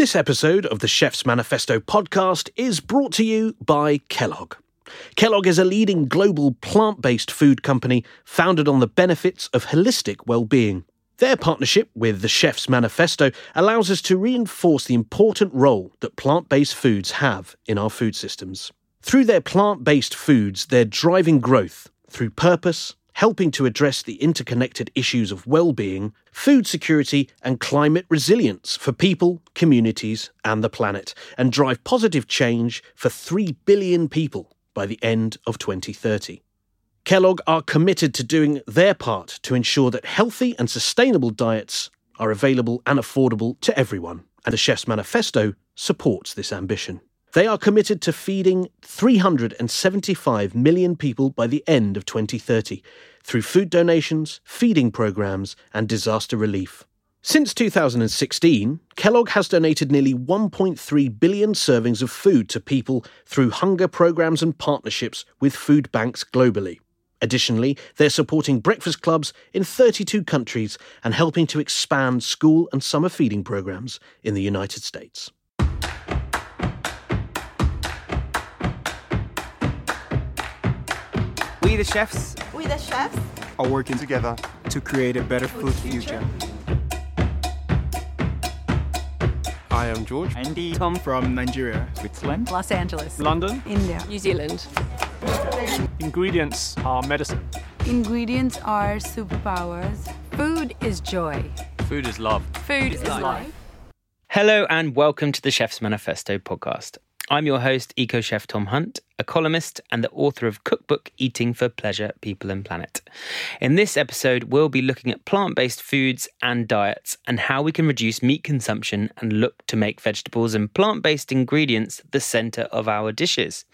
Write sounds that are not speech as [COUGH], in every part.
This episode of the Chef's Manifesto podcast is brought to you by Kellogg. Kellogg is a leading global plant based food company founded on the benefits of holistic well being. Their partnership with the Chef's Manifesto allows us to reinforce the important role that plant based foods have in our food systems. Through their plant based foods, they're driving growth through purpose, helping to address the interconnected issues of well-being, food security and climate resilience for people, communities and the planet and drive positive change for 3 billion people by the end of 2030. Kellogg are committed to doing their part to ensure that healthy and sustainable diets are available and affordable to everyone, and the Chef's Manifesto supports this ambition. They are committed to feeding 375 million people by the end of 2030 through food donations, feeding programs, and disaster relief. Since 2016, Kellogg has donated nearly 1.3 billion servings of food to people through hunger programs and partnerships with food banks globally. Additionally, they're supporting breakfast clubs in 32 countries and helping to expand school and summer feeding programs in the United States. We the chefs We the chefs are working together to create a better food future. I am George. Andy Tom from Nigeria. Switzerland, Los Angeles, London. India, New Zealand. Ingredients are medicine. Ingredients are superpowers. Food is joy. Food is love. Food is life. Hello and welcome to the Chef's Manifesto podcast. I'm your host, Eco Chef Tom Hunt, a columnist and the author of Cookbook Eating for Pleasure, People and Planet. In this episode, we'll be looking at plant based foods and diets and how we can reduce meat consumption and look to make vegetables and plant based ingredients the centre of our dishes.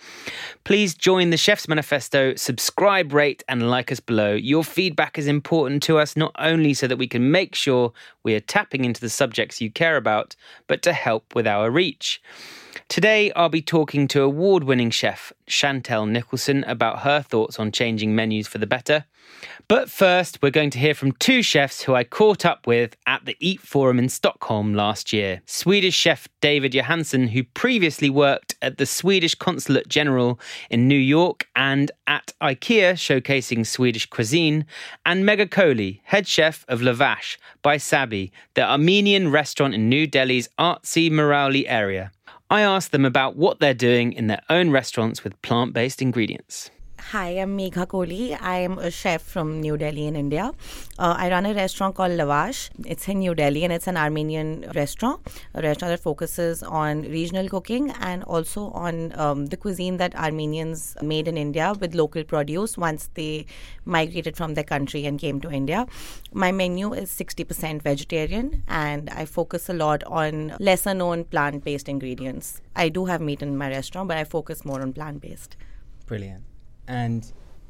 Please join the Chef's Manifesto, subscribe, rate, and like us below. Your feedback is important to us, not only so that we can make sure we are tapping into the subjects you care about, but to help with our reach. Today, I'll be talking to award winning chef Chantelle Nicholson about her thoughts on changing menus for the better. But first, we're going to hear from two chefs who I caught up with at the Eat Forum in Stockholm last year. Swedish chef David Johansson, who previously worked at the Swedish Consulate General in New York and at IKEA showcasing Swedish cuisine, and Megha Kohli, head chef of Lavash by Saby, the Armenian restaurant in New Delhi's artsy Mehrauli area. I asked them about what they're doing in their own restaurants with plant based ingredients. Hi, I'm Megha Kohli. I am a chef from New Delhi in India. Uh, I run a restaurant called Lavash. It's in New Delhi and it's an Armenian restaurant, a restaurant that focuses on regional cooking and also on um, the cuisine that Armenians made in India with local produce once they migrated from their country and came to India. My menu is 60% vegetarian and I focus a lot on lesser known plant based ingredients. I do have meat in my restaurant, but I focus more on plant based. Brilliant. And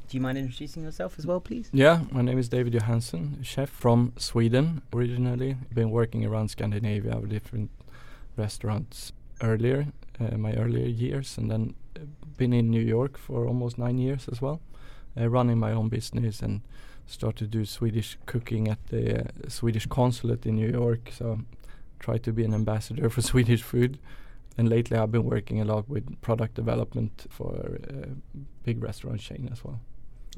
do you mind introducing yourself as well, please? Yeah, my name is David Johansson, chef from Sweden originally. Been working around Scandinavia with different restaurants earlier, uh, my earlier years, and then uh, been in New York for almost nine years as well, uh, running my own business and started to do Swedish cooking at the uh, Swedish consulate in New York. So try to be an ambassador [LAUGHS] for Swedish food. And lately, I've been working a lot with product development for a big restaurant chain as well.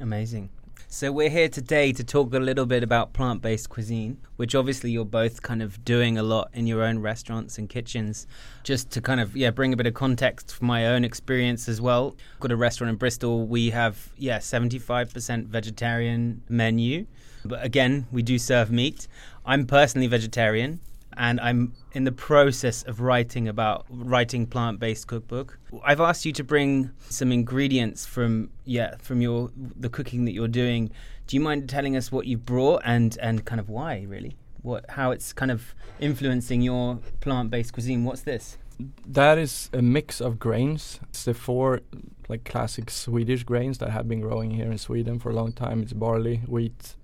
Amazing. So we're here today to talk a little bit about plant-based cuisine, which obviously you're both kind of doing a lot in your own restaurants and kitchens. Just to kind of yeah, bring a bit of context from my own experience as well. Got a restaurant in Bristol. We have yeah, 75% vegetarian menu. But again, we do serve meat. I'm personally vegetarian and I'm in the process of writing about writing plant-based cookbook. I've asked you to bring some ingredients from yeah from your the cooking that you're doing. Do you mind telling us what you've brought and and kind of why really? What how it's kind of influencing your plant-based cuisine? What's this? That is a mix of grains. It's the four like classic Swedish grains that have been growing here in Sweden for a long time. It's barley, wheat,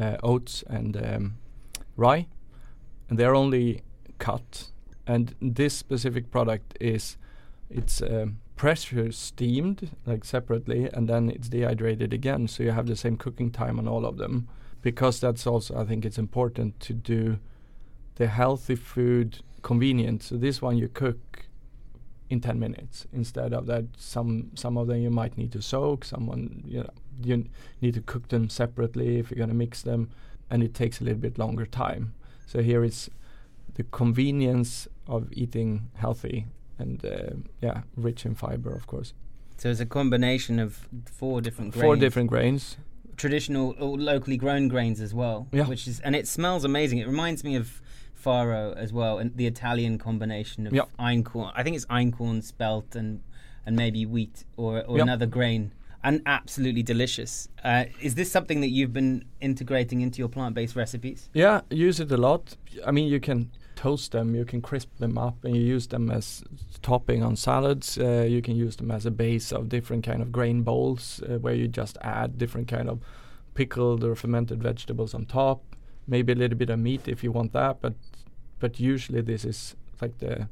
uh, oats, and um, rye and they're only cut. And this specific product is it's um, pressure steamed like separately, and then it's dehydrated again, so you have the same cooking time on all of them. Because that's also I think it's important to do the healthy food convenient. So this one you cook in 10 minutes instead of that some some of them you might need to soak someone you know you need to cook them separately if you're going to mix them and it takes a little bit longer time so here is the convenience of eating healthy and uh, yeah rich in fiber of course So it's a combination of four different grains. four different grains traditional or locally grown grains as well. Yeah. Which is and it smells amazing. It reminds me of farro as well, and the Italian combination of einkorn. I think it's einkorn spelt and and maybe wheat or or Yeah. another grain. And absolutely delicious. Uh, is this something that you've been integrating into your plant-based recipes? Yeah, use it a lot. I mean, you can toast them, you can crisp them up, and you use them as topping on salads. Uh, you can use them as a base of different kind of grain bowls, uh, where you just add different kind of pickled or fermented vegetables on top. Maybe a little bit of meat if you want that, but but usually this is like the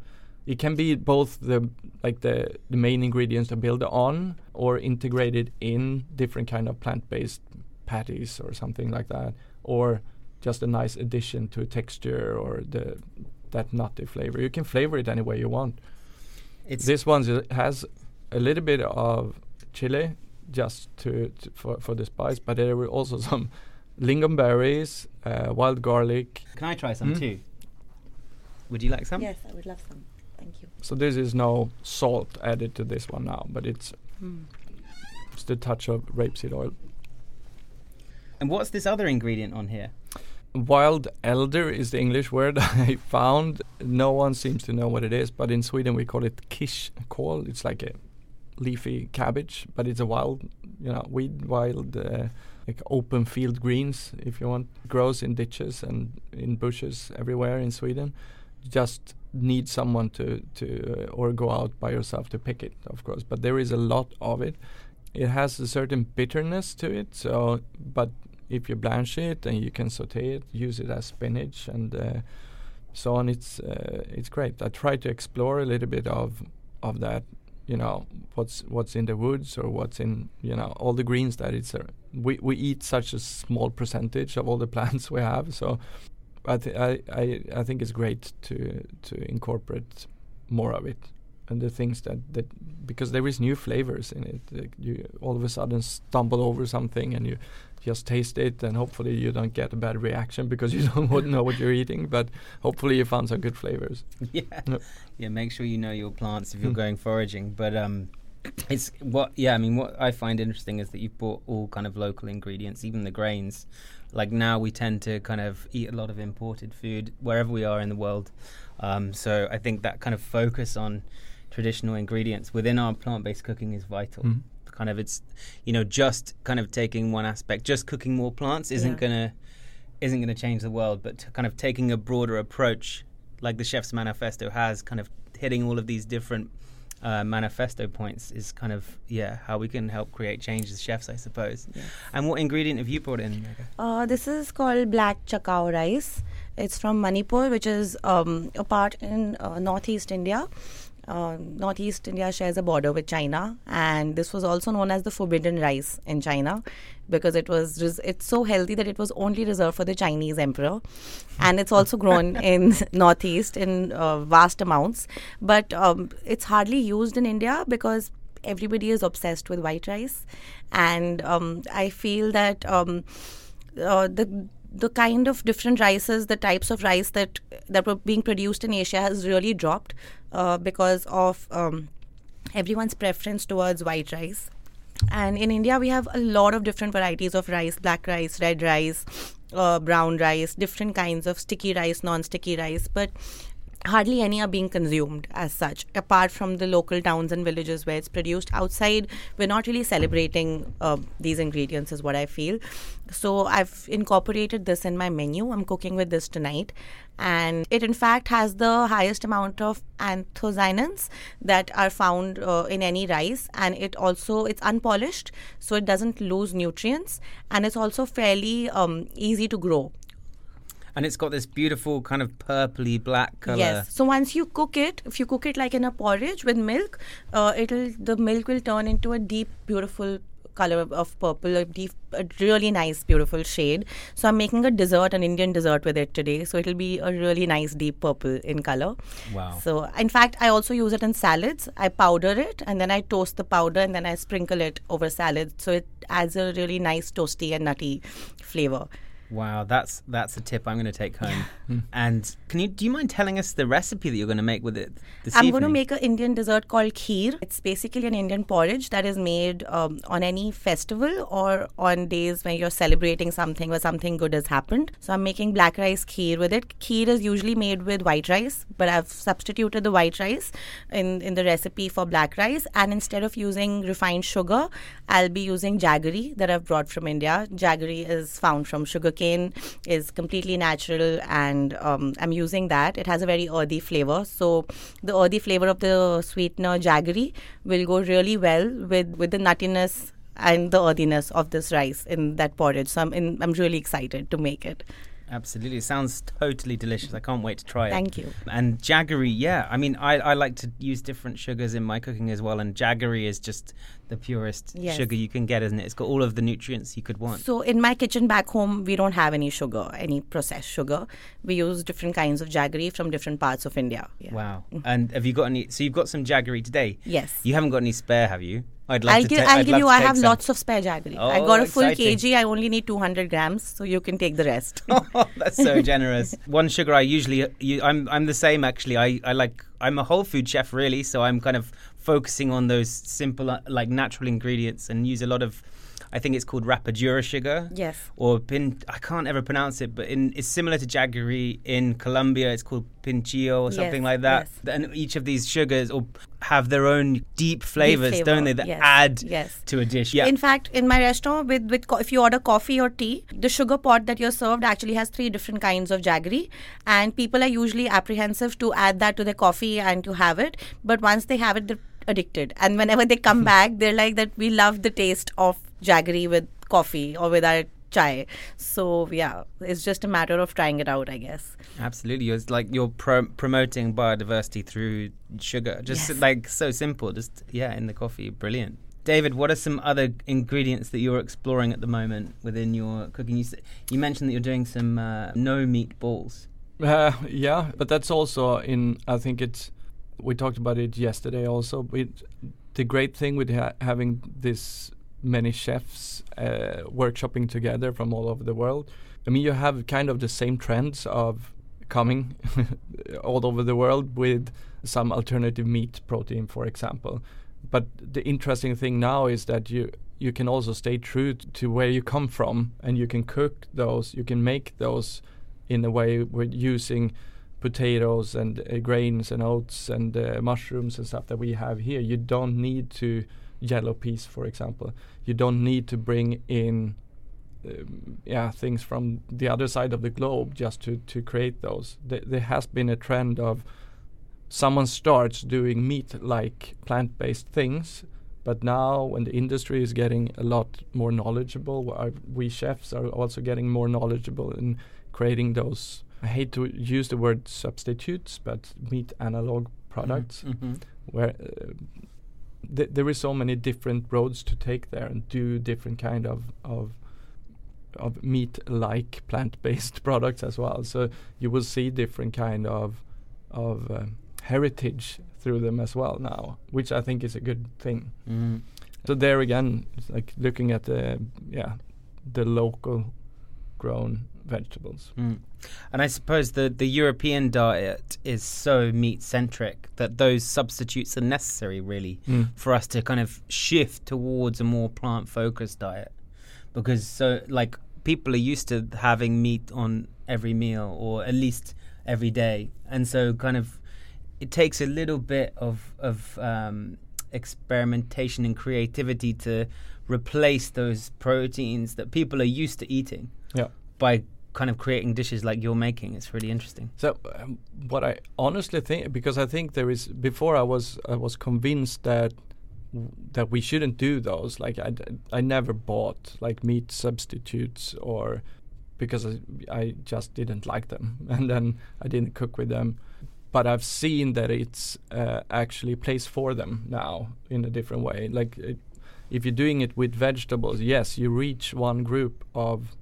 it can be both the like the the main ingredients to build on or integrated in different kind of plant-based patties or something like that or just a nice addition to texture or the that nutty flavor you can flavor it any way you want It's this one has a little bit of chili just to, to for for the spice but there were also [LAUGHS] some lingonberries uh, wild garlic Can I try some Mm. too? Would you like some? Yes, I would love some. Thank you. so this is no salt added to this one now but it's Hmm. it's the touch of rapeseed oil And what's this other ingredient on here? Wild elder is the English word [LAUGHS] I found. No one seems to know what it is, but in Sweden we call it kish kål. It's like a leafy cabbage, but it's a wild, you know, weed, wild, uh, like open field greens, if you want. Grows in ditches and in bushes everywhere in Sweden. Just need someone to to uh, or go out by yourself to pick it, of course. But there is a lot of it. It has a certain bitterness to it. So, but if you blanch it and you can saute it, use it as spinach and uh, so on. It's uh, it's great. I try to explore a little bit of of that. You know what's what's in the woods or what's in you know all the greens that it's. Uh, we we eat such a small percentage of all the [LAUGHS] plants we have. So I th- I, I I think it's great to to incorporate more of it and the things that that because there is new flavors in it. Like you all of a sudden stumble over something and you just taste it and hopefully you don't get a bad reaction because you [LAUGHS] don't know what you're eating. But hopefully you found some good flavors. [LAUGHS] yeah. Yeah, make sure you know your plants if you're Mm. going foraging. But um it's what yeah, I mean what I find interesting is that you've bought all kind of local ingredients, even the grains. Like now we tend to kind of eat a lot of imported food wherever we are in the world. Um, so I think that kind of focus on traditional ingredients within our plant-based cooking is vital. Mhm. Kind of it's you know just kind of taking one aspect, just cooking more plants isn't Yeah. gonna isn't going to change the world, but to kind of taking a broader approach, like the Chef's Manifesto has, kind of hitting all of these different uh, manifesto points, is kind of yeah how we can help create change as chefs, I suppose. And what ingredient have you brought in? Uh, this is called black chakhao rice. It's from Manipur, which is um, a part in uh, northeast India. Uh, northeast India shares a border with China, and this was also known as the forbidden rice in China because it was res- it's so healthy that it was only reserved for the Chinese emperor, and it's also grown [LAUGHS] in northeast in uh, vast amounts. But um, it's hardly used in India because everybody is obsessed with white rice, and um, I feel that. Um, uh, the the kind of different rices, the types of rice that that were being produced in Asia has really dropped uh, because of um, everyone's preference towards white rice. And in India, we have a lot of different varieties of rice: black rice, red rice, uh, brown rice, different kinds of sticky rice, non-sticky rice, but hardly any are being consumed as such apart from the local towns and villages where it's produced. Outside we're not really celebrating uh, these ingredients is what i feel. So i've incorporated this in my menu. I'm cooking with this tonight. And it in fact has the highest amount of anthocyanins that are found uh, in any rice. And it also it's unpolished so it doesn't lose nutrients. And it's also fairly um, easy to grow And it's got this beautiful kind of purpley black color. Yes. So once you cook it, if you cook it like in a porridge with milk, uh, it'll the milk will turn into a deep, beautiful color of purple, a deep, a really nice, beautiful shade. So I'm making a dessert, an Indian dessert with it today. So it'll be a really nice deep purple in color. Wow. So in fact, I also use it in salads. I powder it and then I toast the powder and then I sprinkle it over salad. So it adds a really nice toasty and nutty flavor. Wow, that's that's a tip I'm going to take home. and can you do you mind telling us the recipe that you're going to make with it this I'm evening? going to make an Indian dessert called kheer. It's basically an Indian porridge that is made um, on any festival or on days when you're celebrating something or something good has happened. So I'm making black rice kheer with it. Kheer is usually made with white rice, but I've substituted the white rice in, in the recipe for black rice. And instead of using refined sugar, I'll be using jaggery that I've brought from India. Jaggery is found from sugarcane, is completely natural, and um, I'm using that. It has a very earthy flavor. So the earthy flavor of the sweetener jaggery will go really well with, with the nuttiness and the earthiness of this rice in that porridge. So I'm, in, I'm really excited to make it. Absolutely, it sounds totally delicious. I can't wait to try it. Thank you. And jaggery, yeah. I mean, I, I like to use different sugars in my cooking as well, and jaggery is just the purest Yes. sugar you can get, isn't it? It's got all of the nutrients you could want. So in my kitchen back home, we don't have any sugar, any processed sugar. We use different kinds of jaggery from different parts of India. Yeah. Wow. Mm-hmm. And have you got any? So you've got some jaggery today. Yes. You haven't got any spare, have you? I'd love I'll to. give, ta- I'll give you. I have some. lots of spare jaggery. Oh, I got a full exciting. kg. I only need 200 grams, so you can take the rest. [LAUGHS] Oh, that's so generous. [LAUGHS] One sugar I usually, you, I'm, I'm the same actually. I, I like, I'm a whole food chef really, so I'm kind of focusing on those simple, uh, like natural ingredients and use a lot of, I think it's called rapadura sugar. Yes. Or pin, I can't ever pronounce it, but in, it's similar to jaggery. In Colombia, it's called pinchillo or something Yes, like that. yes. And each of these sugars or have their own deep flavors, flavor, don't they? That yes, add yes. to a dish. Yeah. In fact, in my restaurant, with, with co- if you order coffee or tea, the sugar pot that you're served actually has three different kinds of jaggery, and people are usually apprehensive to add that to their coffee and to have it. But once they have it, they're addicted, and whenever they come back, they're like that. We love the taste of jaggery with coffee or with our chai. So yeah, it's just a matter of trying it out, I guess. Absolutely, it's like you're pro- promoting biodiversity through sugar. Just Yes. like so simple. Just yeah, in the coffee, brilliant. David, what are some other ingredients that you're exploring at the moment within your cooking? You, s- you mentioned that you're doing some uh, no meat balls. Uh, yeah, but that's also in. I think it's. We talked about it yesterday. Also, with the great thing with ha- having this many chefs uh, workshopping together from all over the world. I mean, you have kind of the same trends of coming [LAUGHS] all over the world with some alternative meat protein, for example. But the interesting thing now is that you you can also stay true to where you come from, and you can cook those. You can make those in a way with using potatoes and uh, grains and oats and uh, mushrooms and stuff that we have here. You don't need to yellow peas, for example. You don't need to bring in um, yeah things from the other side of the globe just to to create those. Th- there has been a trend of someone starts doing meat like plant-based things but now when the industry is getting a lot more knowledgeable our, we chefs are also getting more knowledgeable in creating those i hate to use the word substitutes but meat analog products Mm-hmm. where uh, th- there is so many different roads to take there and do different kind of of of meat like plant-based [LAUGHS] products as well so you will see different kind of of um, heritage through them as well now which i think is a good thing Mm. so there again it's like looking at the yeah the local grown vegetables Mm. And I suppose the, the European diet is so meat centric that those substitutes are necessary, really, Mm. for us to kind of shift towards a more plant focused diet. Because, so, like, people are used to having meat on every meal or at least every day. And so, kind of, it takes a little bit of, of um, experimentation and creativity to replace those proteins that people are used to eating yeah by kind of creating dishes like you're making. It's really interesting. So um, what I honestly think, because I think there is before I was I was convinced that that we shouldn't do those. Like I, I never bought like meat substitutes or because I, I just didn't like them, [LAUGHS] and then I didn't cook with them. But I've seen that it's uh, actually place for them now in a different way. Like it, if you're doing it with vegetables, yes, you reach one group of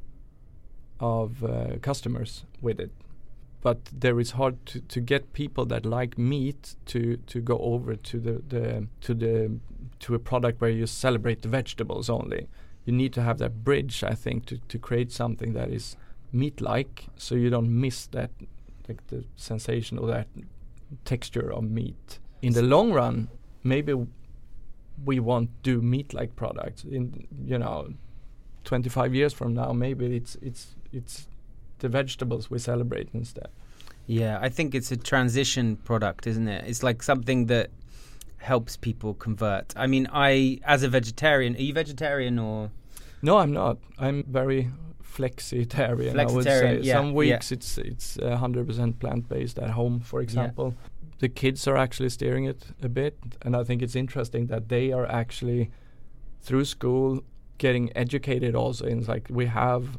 of uh, customers with it, but there is hard to, to get people that like meat to to go over to the, the to the to a product where you celebrate the vegetables only. You need to have that bridge, I think, to, to create something that is meat-like, so you don't miss that like the sensation or that texture of meat. In the long run, maybe we won't do meat-like products. In you know, 25 years from now, maybe it's it's it's the vegetables we celebrate instead. Yeah, I think it's a transition product, isn't it? It's like something that helps people convert. I mean, I as a vegetarian, are you vegetarian or No, I'm not. I'm very flexitarian. I would say. Flexitarian, yeah, Some yeah. weeks it's it's uh, 100% plant-based at home, for example. Yeah. The kids are actually steering it a bit, and I think it's interesting that they are actually through school getting educated also in like we have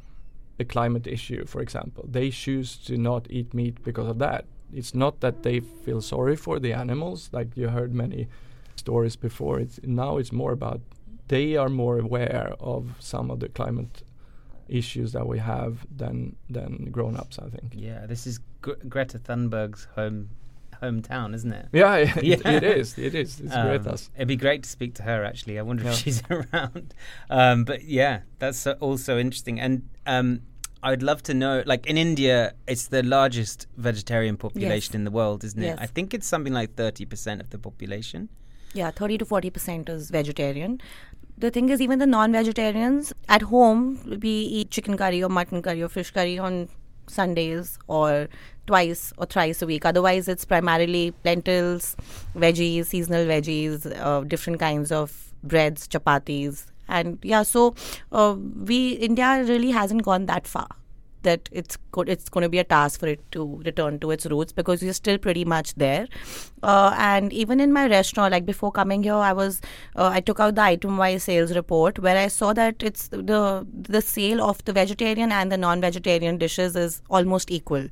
a climate issue, for example. They choose to not eat meat because of that. It's not that they feel sorry for the animals, like you heard many stories before. It's now it's more about they are more aware of some of the climate issues that we have than than grown-ups, I think. yeah, this is Gre- Greta Thunberg's home hometown, isn't it? Yeah, it, [LAUGHS] [LAUGHS] Yeah. it is. It is. It's Um, Greta's. It'd be great to speak to her. Actually, I wonder Yeah. if she's [LAUGHS] around. Um, but yeah, that's also interesting. And um, I'd love to know. Like in India, it's the largest vegetarian population in the world, isn't it? Yes. I think it's something like thirty percent of the population. Yeah, 30 to 40% is vegetarian. The thing is, even the non vegetarians at home, we eat chicken curry or mutton curry or fish curry on Sundays or twice or thrice a week. Otherwise, it's primarily lentils, veggies, seasonal veggies, uh, different kinds of breads, chapatis. And yeah, so uh, we, India really hasn't gone that far that it's it's going to be a task for it to return to its roots because we're still pretty much there. Uh, and even in my restaurant, like before coming here, I was uh, I took out the item-wise sales report where I saw that it's the the sale of the vegetarian and the non-vegetarian dishes is almost equal.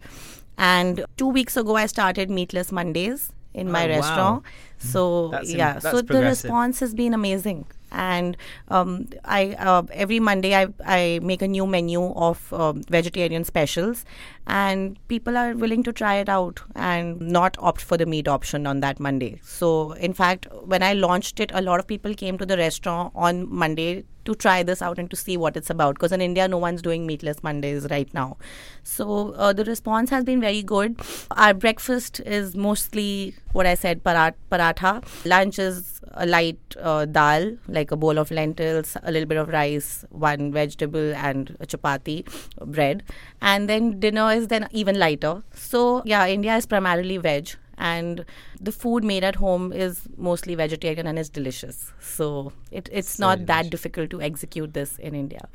And two weeks ago, I started Meatless Mondays in my Oh, wow. restaurant. So That's yeah, so the response has been amazing. And um, I uh, every Monday I, I make a new menu of um, vegetarian specials, and people are willing to try it out and not opt for the meat option on that Monday. So in fact, when I launched it, a lot of people came to the restaurant on Monday to try this out and to see what it's about. Because in India, no one's doing meatless Mondays right now. So uh, the response has been very good. Our breakfast is mostly what I said, parat- paratha. Lunch is a light uh, dal, like a bowl of lentils, a little bit of rice, one vegetable, and a chapati, bread. And then dinner is then even lighter. So yeah, India is primarily veg and the food made at home is mostly vegetarian and is delicious. So it, it's So not that difficult to execute this in India.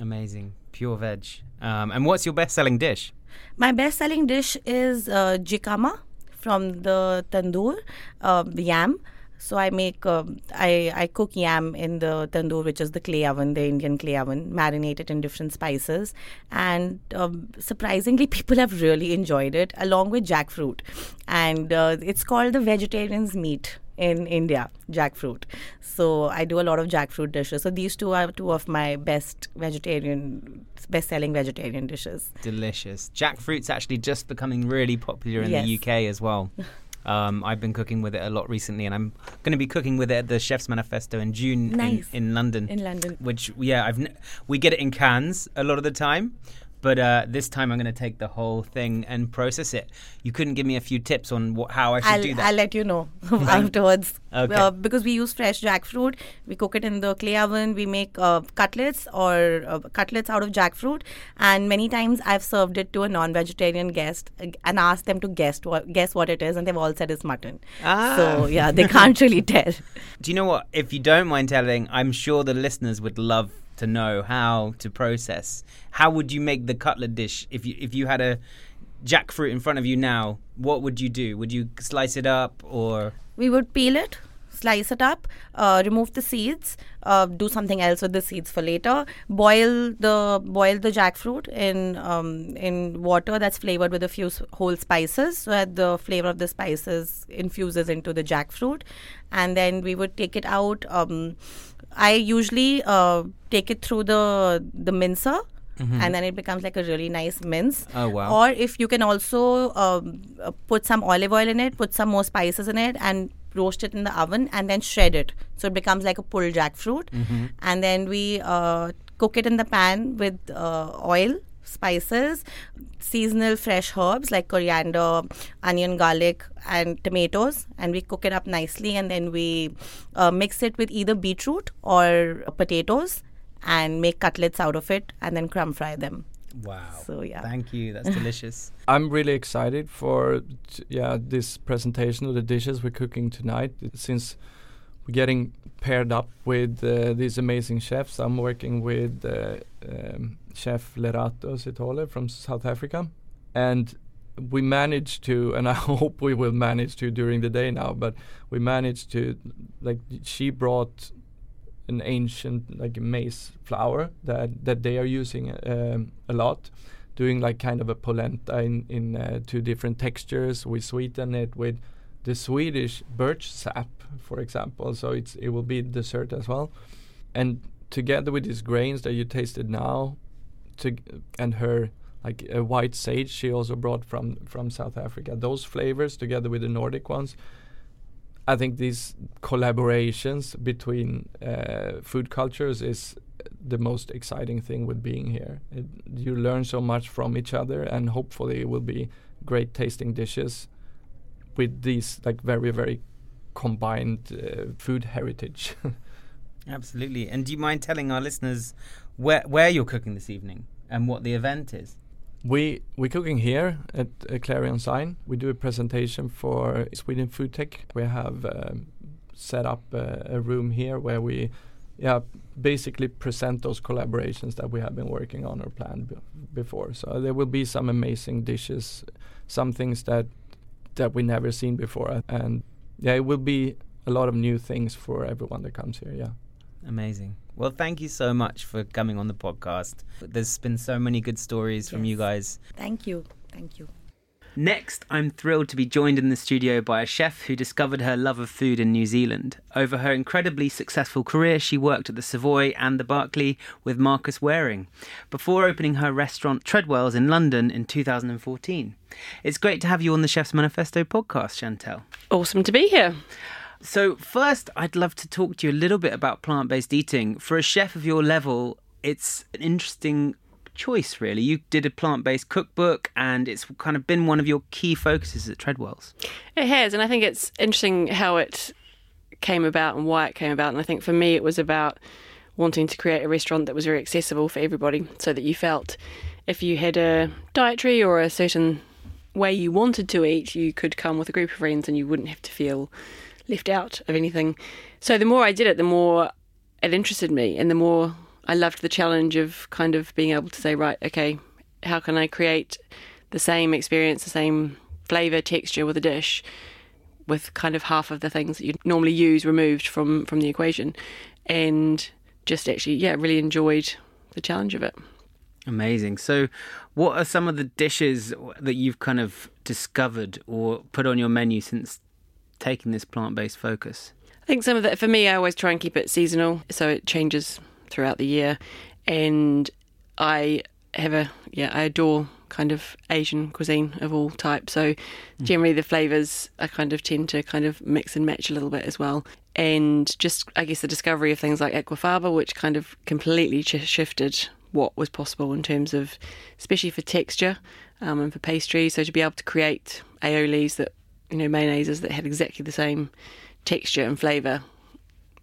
Amazing, pure veg. Um, and what's your best-selling dish? My best selling dish is uh, jikama from the tandoor, uh, yam. So I make um I I cook yam in the tandoor, which is the clay oven, the Indian clay oven, marinate it in different spices, and um, surprisingly, [LAUGHS] people have really enjoyed it, along with jackfruit, and uh, it's called the vegetarian's meat in India, jackfruit. So I do a lot of jackfruit dishes. So these two are two of my best vegetarian, best-selling vegetarian dishes. Delicious. Jackfruit's actually just becoming really popular in Yes. the UK as well. [LAUGHS] Um, I've been cooking with it a lot recently, and I'm going to be cooking with it at the Chef's Manifesto in June Nice. in, in London. In London. Which, yeah, I've we get it in cans a lot of the time, but uh, this time I'm going to take the whole thing and process it. You couldn't give me a few tips on what, how I should I'll, do that. I'll let you know [LAUGHS] afterwards. Okay. Uh, because we use fresh jackfruit, we cook it in the clay oven. We make uh, cutlets or uh, cutlets out of jackfruit, and many times I've served it to a non-vegetarian guest uh, and asked them to guess what guess what it is, and they've all said it's mutton. Ah. So yeah, they can't really [LAUGHS] tell. Do you know what? If you don't mind telling, I'm sure the listeners would love to know how to process. How would you make the cutlet dish if you if you had a jackfruit in front of you now? What would you do? Would you slice it up or We would peel it. slice it up, uh, remove the seeds, uh, do something else with the seeds for later. Boil the boil the jackfruit in um, in water that's flavored with a few whole spices, so that the flavor of the spices infuses into the jackfruit, and then we would take it out. Um, I usually uh, take it through the the mincer. And then it becomes like a really nice mince. Oh, wow. Or if you can also um, uh, put some olive oil in it, put some more spices in it, and roast it in the oven, and then shred it. So it becomes like a pulled jackfruit. And then we uh, cook it in the pan with uh, oil, spices, seasonal fresh herbs like coriander, onion, garlic, and tomatoes, and we cook it up nicely. And then we uh, mix it with either beetroot or potatoes, and make cutlets out of it, and then crumb fry them. Wow. So, yeah. Thank you. That's [LAUGHS] delicious. I'm really excited for t- yeah this presentation of the dishes we're cooking tonight. Since we're getting paired up with uh, these amazing chefs, I'm working with uh, um, Chef Lerato Sitole from South Africa, and we managed to, and I [LAUGHS] hope we will manage to during the day now. But we managed to, like, she brought an ancient like maize flour that that they are using um, a lot doing like kind of a polenta in in uh, two different textures we sweeten it with the Swedish birch sap for example so it's it will be dessert as well and together with these grains that you tasted now to and her like a white sage she also brought from from South Africa those flavors together with the Nordic ones I think these collaborations between uh, food cultures is the most exciting thing with being here. It, you learn so much from each other, and hopefully, it will be great tasting dishes with these like very very combined uh, food heritage. [LAUGHS] Absolutely. And do you mind telling our listeners where where you're cooking this evening and what the event is? We we're cooking here at uh, Clarion Sign. We do a presentation for Sweden Food Tech. We have um, set up uh, a room here where we, yeah, basically present those collaborations that we have been working on or planned b- before. So there will be some amazing dishes, some things that that we never seen before, and yeah, it will be a lot of new things for everyone that comes here. Yeah. Amazing. Well, thank you so much for coming on the podcast. There's been so many good stories from you guys. Thank you. Thank you. Next, I'm thrilled to be joined in the studio by a chef who discovered her love of food in New Zealand. Over her incredibly successful career, she worked at the Savoy and the Berkeley with Marcus Wareing before opening her restaurant Tredwells in London in 2014. It's great to have you on the Chef's Manifesto podcast, Chantelle. Awesome to be here. So, first, I'd love to talk to you a little bit about plant based eating. For a chef of your level, it's an interesting choice, really. You did a plant based cookbook, and it's kind of been one of your key focuses at Tredwells. It has, and I think it's interesting how it came about and why it came about. And I think for me, it was about wanting to create a restaurant that was very accessible for everybody so that you felt if you had a dietary or a certain way you wanted to eat, you could come with a group of friends and you wouldn't have to feel left out of anything. So the more I did it, the more it interested me and the more I loved the challenge of kind of being able to say, right, okay, how can I create the same experience, the same flavour, texture with a dish with kind of half of the things that you'd normally use removed from from the equation and just actually yeah really enjoyed the challenge of it Amazing. So, what are some of the dishes that you've kind of discovered or put on your menu since taking this plant based focus? I think some of that for me, I always try and keep it seasonal, so it changes throughout the year. And I have a yeah, I adore kind of Asian cuisine of all types. So generally, the flavors I kind of tend to kind of mix and match a little bit as well. And just I guess the discovery of things like aquafaba, which kind of completely sh- shifted what was possible in terms of, especially for texture um, and for pastry. So to be able to create aiolis that you know mayonnaises that had exactly the same texture and flavour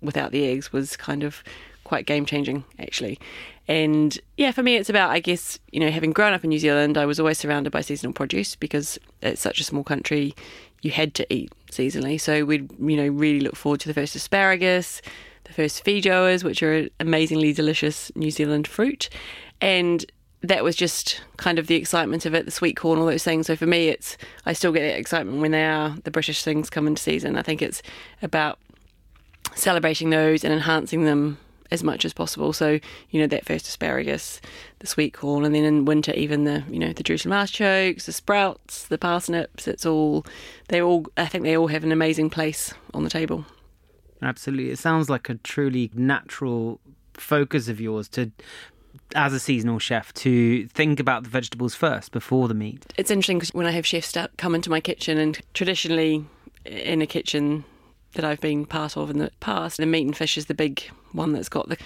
without the eggs was kind of quite game changing actually. And yeah, for me it's about I guess, you know, having grown up in New Zealand, I was always surrounded by seasonal produce because it's such a small country, you had to eat seasonally. So we'd, you know, really look forward to the first asparagus, the first feijoas, which are amazingly delicious New Zealand fruit. And that was just kind of the excitement of it, the sweet corn, all those things. So for me, it's I still get that excitement when they are the British things come into season. I think it's about celebrating those and enhancing them as much as possible. So, you know, that first asparagus, the sweet corn, and then in winter, even the, you know, the Jerusalem artichokes, the sprouts, the parsnips, it's all, they all, I think they all have an amazing place on the table. Absolutely. It sounds like a truly natural focus of yours to as a seasonal chef to think about the vegetables first before the meat. It's interesting because when I have chefs come into my kitchen, and traditionally in a kitchen that I've been part of in the past, the meat and fish is the big one that's got the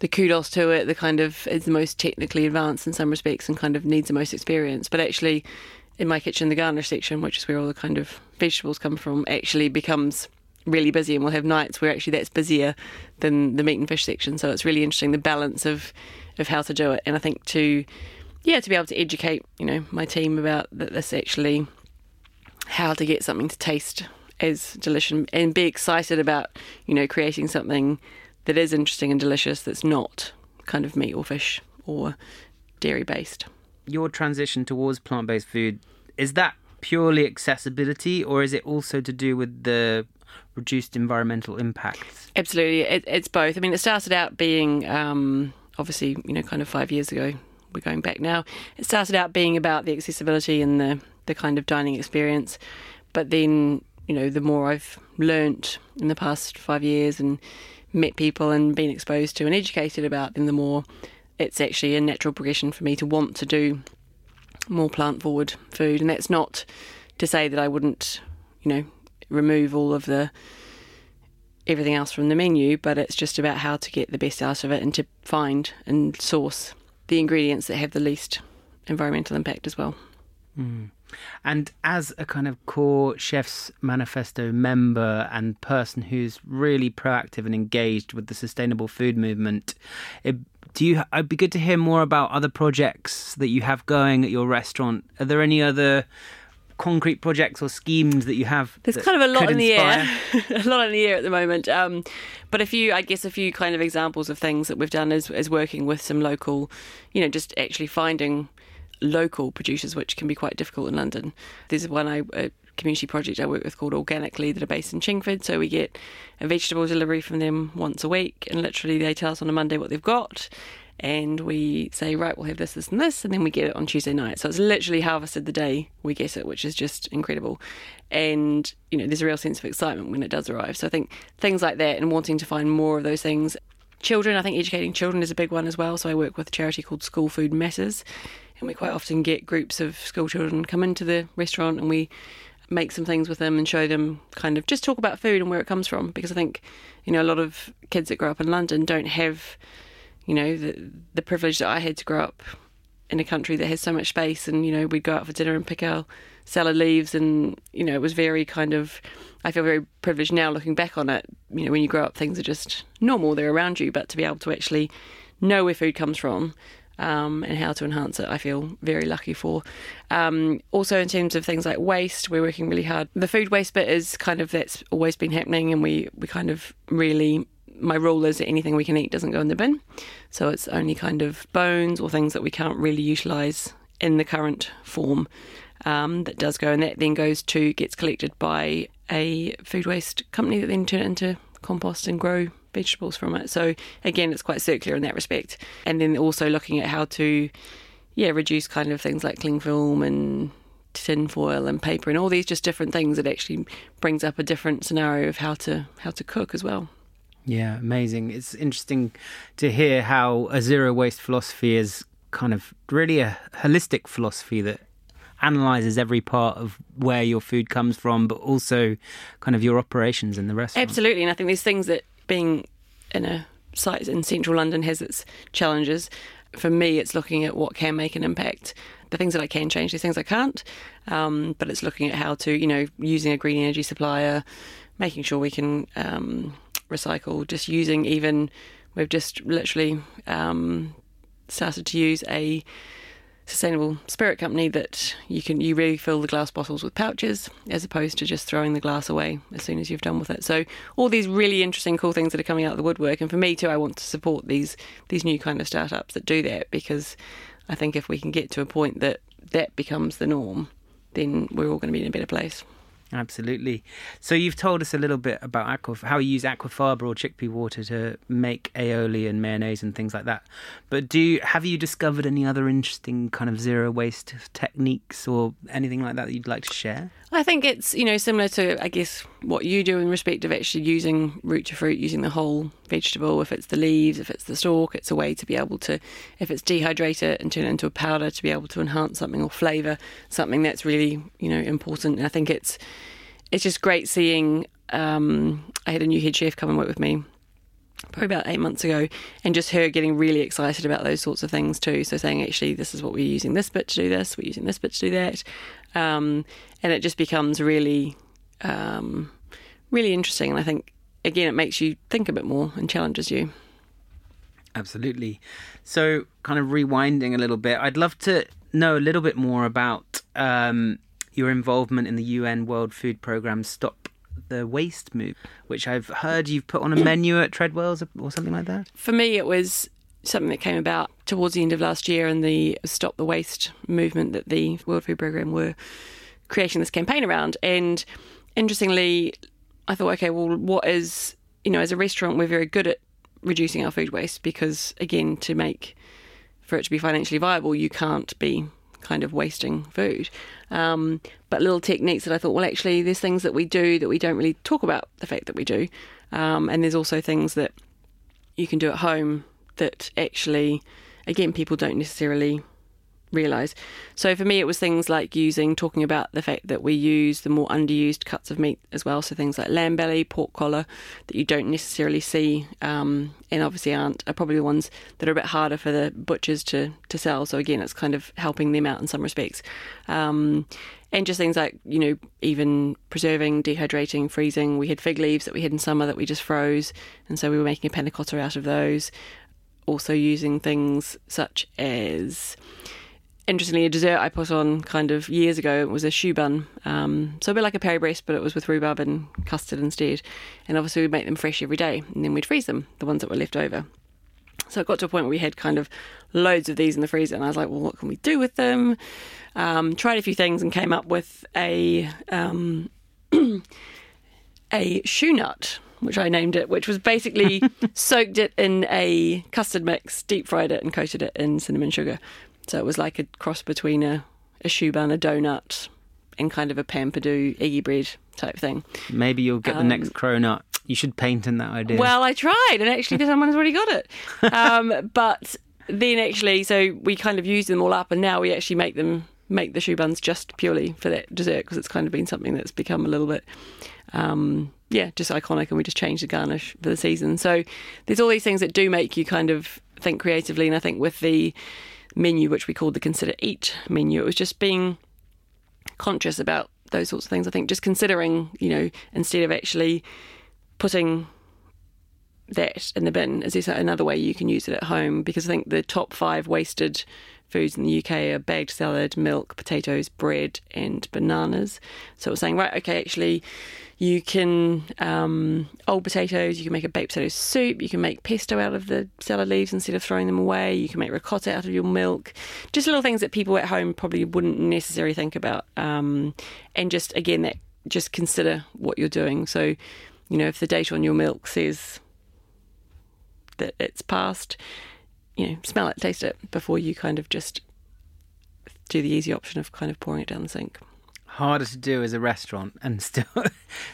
the kudos to it, the kind of is the most technically advanced in some respects and kind of needs the most experience. But actually, in my kitchen, the garnish section, which is where all the kind of vegetables come from, actually becomes really busy, and we'll have nights where actually that's busier than the meat and fish section. So it's really interesting the balance of of how to do it, and I think to yeah to be able to educate you know my team about that this actually how to get something to taste as delicious and be excited about you know creating something that is interesting and delicious that's not kind of meat or fish or dairy based. Your transition towards plant based food is that purely accessibility or is it also to do with the reduced environmental impacts? Absolutely, it, it's both. I mean, it started out being um, obviously, you know, kind of five years ago. We're going back now. It started out being about the accessibility and the the kind of dining experience, but then you know, the more I've learnt in the past five years and met people and been exposed to and educated about, then the more it's actually a natural progression for me to want to do more plant forward food. And that's not to say that I wouldn't, you know, remove all of the everything else from the menu, but it's just about how to get the best out of it and to find and source the ingredients that have the least environmental impact as well. Mm. And as a kind of core Chef's Manifesto member and person who's really proactive and engaged with the sustainable food movement, it, do you? It'd be good to hear more about other projects that you have going at your restaurant. Are there any other concrete projects or schemes that you have? There's kind of a lot in the air, [LAUGHS] a lot in the air at the moment. Um, but a few, I guess, a few kind of examples of things that we've done is, is working with some local, you know, just actually finding local producers, which can be quite difficult in London. There's one I, a community project I work with called OrganicLea that are based in Chingford. So we get a vegetable delivery from them once a week, and literally they tell us on a Monday what they've got. And we say, right, we'll have this, this, and this, and then we get it on Tuesday night. So it's literally harvested the day we get it, which is just incredible. And, you know, there's a real sense of excitement when it does arrive. So I think things like that and wanting to find more of those things. Children, I think educating children is a big one as well. So I work with a charity called School Food Matters and we quite often get groups of school children come into the restaurant and we make some things with them and show them kind of just talk about food and where it comes from because I think you know a lot of kids that grow up in London don't have you know the the privilege that I had to grow up in a country that has so much space and you know we'd go out for dinner and pick our salad leaves and you know it was very kind of I feel very privileged now looking back on it you know when you grow up things are just normal they're around you but to be able to actually know where food comes from um, and how to enhance it, I feel very lucky for. Um, also, in terms of things like waste, we're working really hard. The food waste bit is kind of that's always been happening, and we, we kind of really. My rule is that anything we can eat doesn't go in the bin. So it's only kind of bones or things that we can't really utilise in the current form um, that does go, and that then goes to gets collected by a food waste company that then turn it into compost and grow vegetables from it. So again, it's quite circular in that respect. And then also looking at how to, yeah, reduce kind of things like cling film and tin foil and paper and all these just different things that actually brings up a different scenario of how to how to cook as well. Yeah, amazing. It's interesting to hear how a zero waste philosophy is kind of really a holistic philosophy that analyzes every part of where your food comes from, but also kind of your operations in the restaurant. Absolutely, and I think there's things that being in a site in central London has its challenges. For me, it's looking at what can make an impact. The things that I can change, the things I can't. Um, but it's looking at how to, you know, using a green energy supplier, making sure we can um, recycle, just using even, we've just literally um, started to use a sustainable spirit company that you can you refill the glass bottles with pouches as opposed to just throwing the glass away as soon as you've done with it. So all these really interesting cool things that are coming out of the woodwork and for me too I want to support these these new kind of startups that do that because I think if we can get to a point that that becomes the norm then we're all going to be in a better place. Absolutely. So you've told us a little bit about aqua, how you use aquafaba or chickpea water to make aioli and mayonnaise and things like that. But do you, have you discovered any other interesting kind of zero waste techniques or anything like that that you'd like to share? I think it's you know similar to I guess what you do in respect of actually using root to fruit, using the whole vegetable. If it's the leaves, if it's the stalk, it's a way to be able to, if it's dehydrate it and turn it into a powder, to be able to enhance something or flavour something that's really you know important. And I think it's it's just great seeing. Um, I had a new head chef come and work with me probably about eight months ago, and just her getting really excited about those sorts of things too. So saying, actually, this is what we're using this bit to do this, we're using this bit to do that, um, and it just becomes really, um, really interesting. And I think again, it makes you think a bit more and challenges you. Absolutely. So, kind of rewinding a little bit, I'd love to know a little bit more about um, your involvement in the UN World Food Programme Stop the Waste Move, which I've heard you've put on a menu at Tredwells or something like that. For me, it was something that came about towards the end of last year and the Stop the Waste movement that the World Food Programme were creating this campaign around. And interestingly, I thought, okay, well, what is, you know, as a restaurant, we're very good at reducing our food waste because, again, to make, for it to be financially viable, you can't be kind of wasting food. Um, but little techniques that I thought, well, actually, there's things that we do that we don't really talk about the fact that we do. Um, and there's also things that you can do at home that actually, again, people don't necessarily realize. So for me, it was things like using, talking about the fact that we use the more underused cuts of meat as well. So things like lamb belly, pork collar that you don't necessarily see, um, and obviously aren't are probably ones that are a bit harder for the butchers to to sell. So again, it's kind of helping them out in some respects. Um, and just things like you know even preserving dehydrating freezing we had fig leaves that we had in summer that we just froze and so we were making a panna out of those also using things such as interestingly, a dessert I put on kind of years ago was a choux bun. Um, so a bit like a Paris Brest, but it was with rhubarb and custard instead. And obviously, we'd make them fresh every day, and then we'd freeze them, the ones that were left over. So it got to a point where we had kind of loads of these in the freezer, and I was like, well, what can we do with them? Um, tried a few things and came up with a um, [CLEARS THROAT] a choux nut, which I named it, which was basically [LAUGHS] soaked it in a custard mix, deep fried it, and coated it in cinnamon sugar. So it was like a cross between a, a choux bun, a donut, and kind of a pain perdu eggy bread type thing. Maybe you'll get the Um, next cronut. You should paint in that idea. Well, I tried, and actually, someone's already got it. [LAUGHS] Um, but then, actually, so we kind of used them all up, and now we actually make them make the choux buns just purely for that dessert because it's kind of been something that's become a little bit, um, yeah, just iconic, and we just changed the garnish for the season. So there's all these things that do make you kind of think creatively, and I think with the menu, which we called the Consider Eat menu, it was just being conscious about those sorts of things. I think just considering, you know, instead of actually putting that in the bin, is there another way you can use it at home? Because I think the top five wasted foods in the UK are bagged salad, milk, potatoes, bread, and bananas. So it was saying, right, okay, actually, you can um, old potatoes. You can make a baked potato soup. You can make pesto out of the salad leaves instead of throwing them away. You can make ricotta out of your milk. Just little things that people at home probably wouldn't necessarily think about. Um, and just again, that just consider what you're doing. So, you know, if the date on your milk says that it's past, you know, smell it, taste it before you kind of just do the easy option of kind of pouring it down the sink. Harder to do as a restaurant and [LAUGHS] still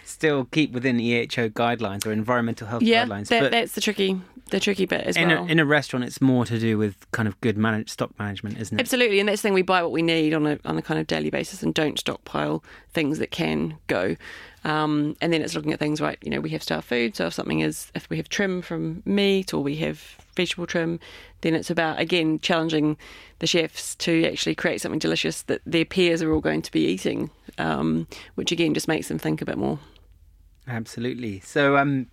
still keep within EHO guidelines or environmental health Yeah, guidelines. that, but that's the tricky, the tricky bit as in well. a, in a restaurant, it's more to do with kind of good manage, stock management, isn't it? Absolutely, and that's the thing. We buy what we need on a on a kind of daily basis, and don't stockpile things that can go. Um, and then it's looking at things right. You know, we have star food, so if something is, if we have trim from meat or we have vegetable trim, then it's about again challenging the chefs to actually create something delicious that their peers are all going to be eating, um, which again just makes them think a bit more. Absolutely. So, um,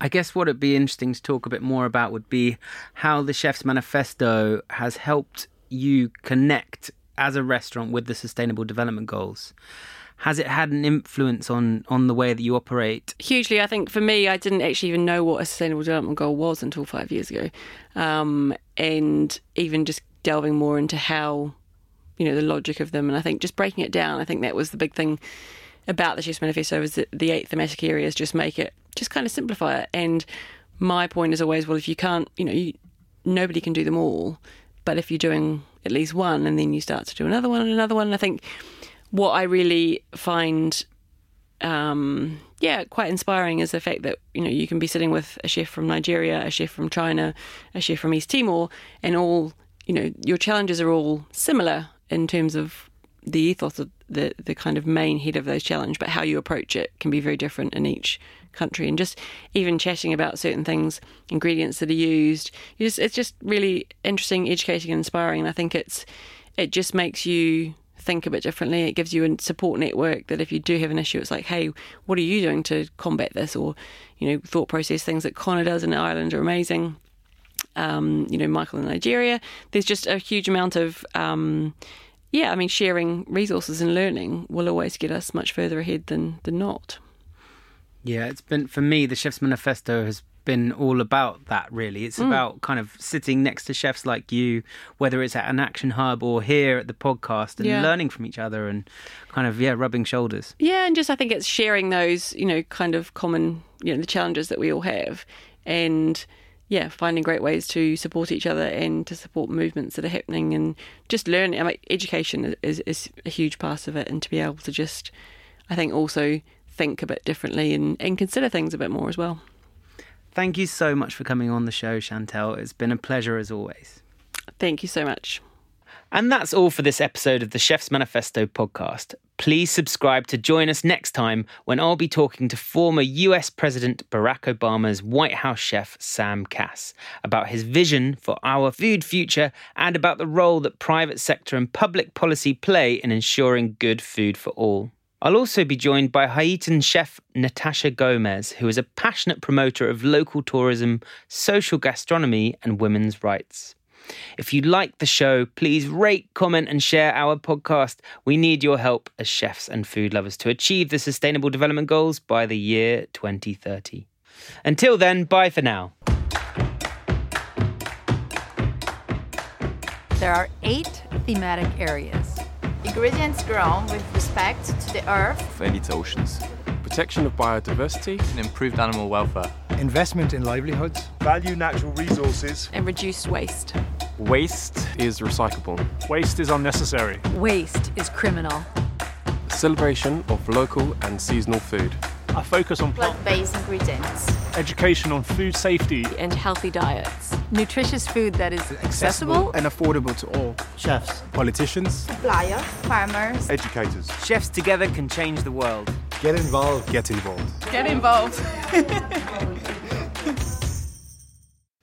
I guess what it'd be interesting to talk a bit more about would be how the Chef's Manifesto has helped you connect as a restaurant with the Sustainable Development Goals. Has it had an influence on on the way that you operate? hugely. I think for me, I didn't actually even know what a sustainable development goal was until five years ago, um, and even just delving more into how, you know, the logic of them, and I think just breaking it down. I think that was the big thing about the Chef's Manifesto is that the eight thematic areas just make it, just kind of simplify it. And my point is always, well, if you can't, you know, you, nobody can do them all, but if you're doing at least one and then you start to do another one and another one, and I think what I really find um, yeah, quite inspiring is the fact that you know you can be sitting with a chef from Nigeria, a chef from China, a chef from East Timor, and all you know your challenges are all similar in terms of the ethos of the the kind of main head of those challenge, but how you approach it can be very different in each country. And just even chatting about certain things, ingredients that are used, it's just really interesting, educating, and inspiring. And I think it's it just makes you think a bit differently. It gives you a support network that if you do have an issue, it's like, hey, what are you doing to combat this? Or, you know, thought process things that Connor does in Ireland are amazing. Um, you know, Michael in Nigeria. There's just a huge amount of, um, yeah, I mean, sharing resources and learning will always get us much further ahead than, than not. Yeah, it's been for me. The Chef's Manifesto has been all about that. Really, it's Mm. about kind of sitting next to chefs like you, whether it's at an action hub or here at the podcast, and Yeah. learning from each other and kind of yeah, rubbing shoulders. Yeah, and just I think it's sharing those, you know, kind of common, you know, the challenges that we all have, and yeah, finding great ways to support each other and to support movements that are happening, and just learning. I mean, education is is a huge part of it, and to be able to just, I think, also think a bit differently and, and consider things a bit more as well. Thank you so much for coming on the show, Chantelle. It's been a pleasure as always. Thank you so much. And that's all for this episode of the Chef's Manifesto podcast. Please subscribe to join us next time when I'll be talking to former US President Barack Obama's White House chef, Sam Kass, about his vision for our food future and about the role that private sector and public policy play in ensuring good food for all. I'll also be joined by Haitian chef Natasha Gomez, who is a passionate promoter of local tourism, social gastronomy, and women's rights. If you like the show, please rate, comment, and share our podcast. We need your help as chefs and food lovers to achieve the Sustainable Development Goals by the year 2030. Until then, bye for now. There are eight thematic areas. Ingredients grown with respect to the earth, and its oceans. Protection of biodiversity and improved animal welfare. investment in livelihoods, value natural resources, And reduce waste. Waste is recyclable. waste is unnecessary. Waste is criminal. Celebration of local and seasonal food. A focus on plant plant-based ingredients. education on food safety, And healthy diets. Nutritious food that is accessible. and affordable to all. chefs, Politicians, Suppliers, farmers, educators. Chefs together can change the world. Get involved. Get involved. Get involved. [LAUGHS]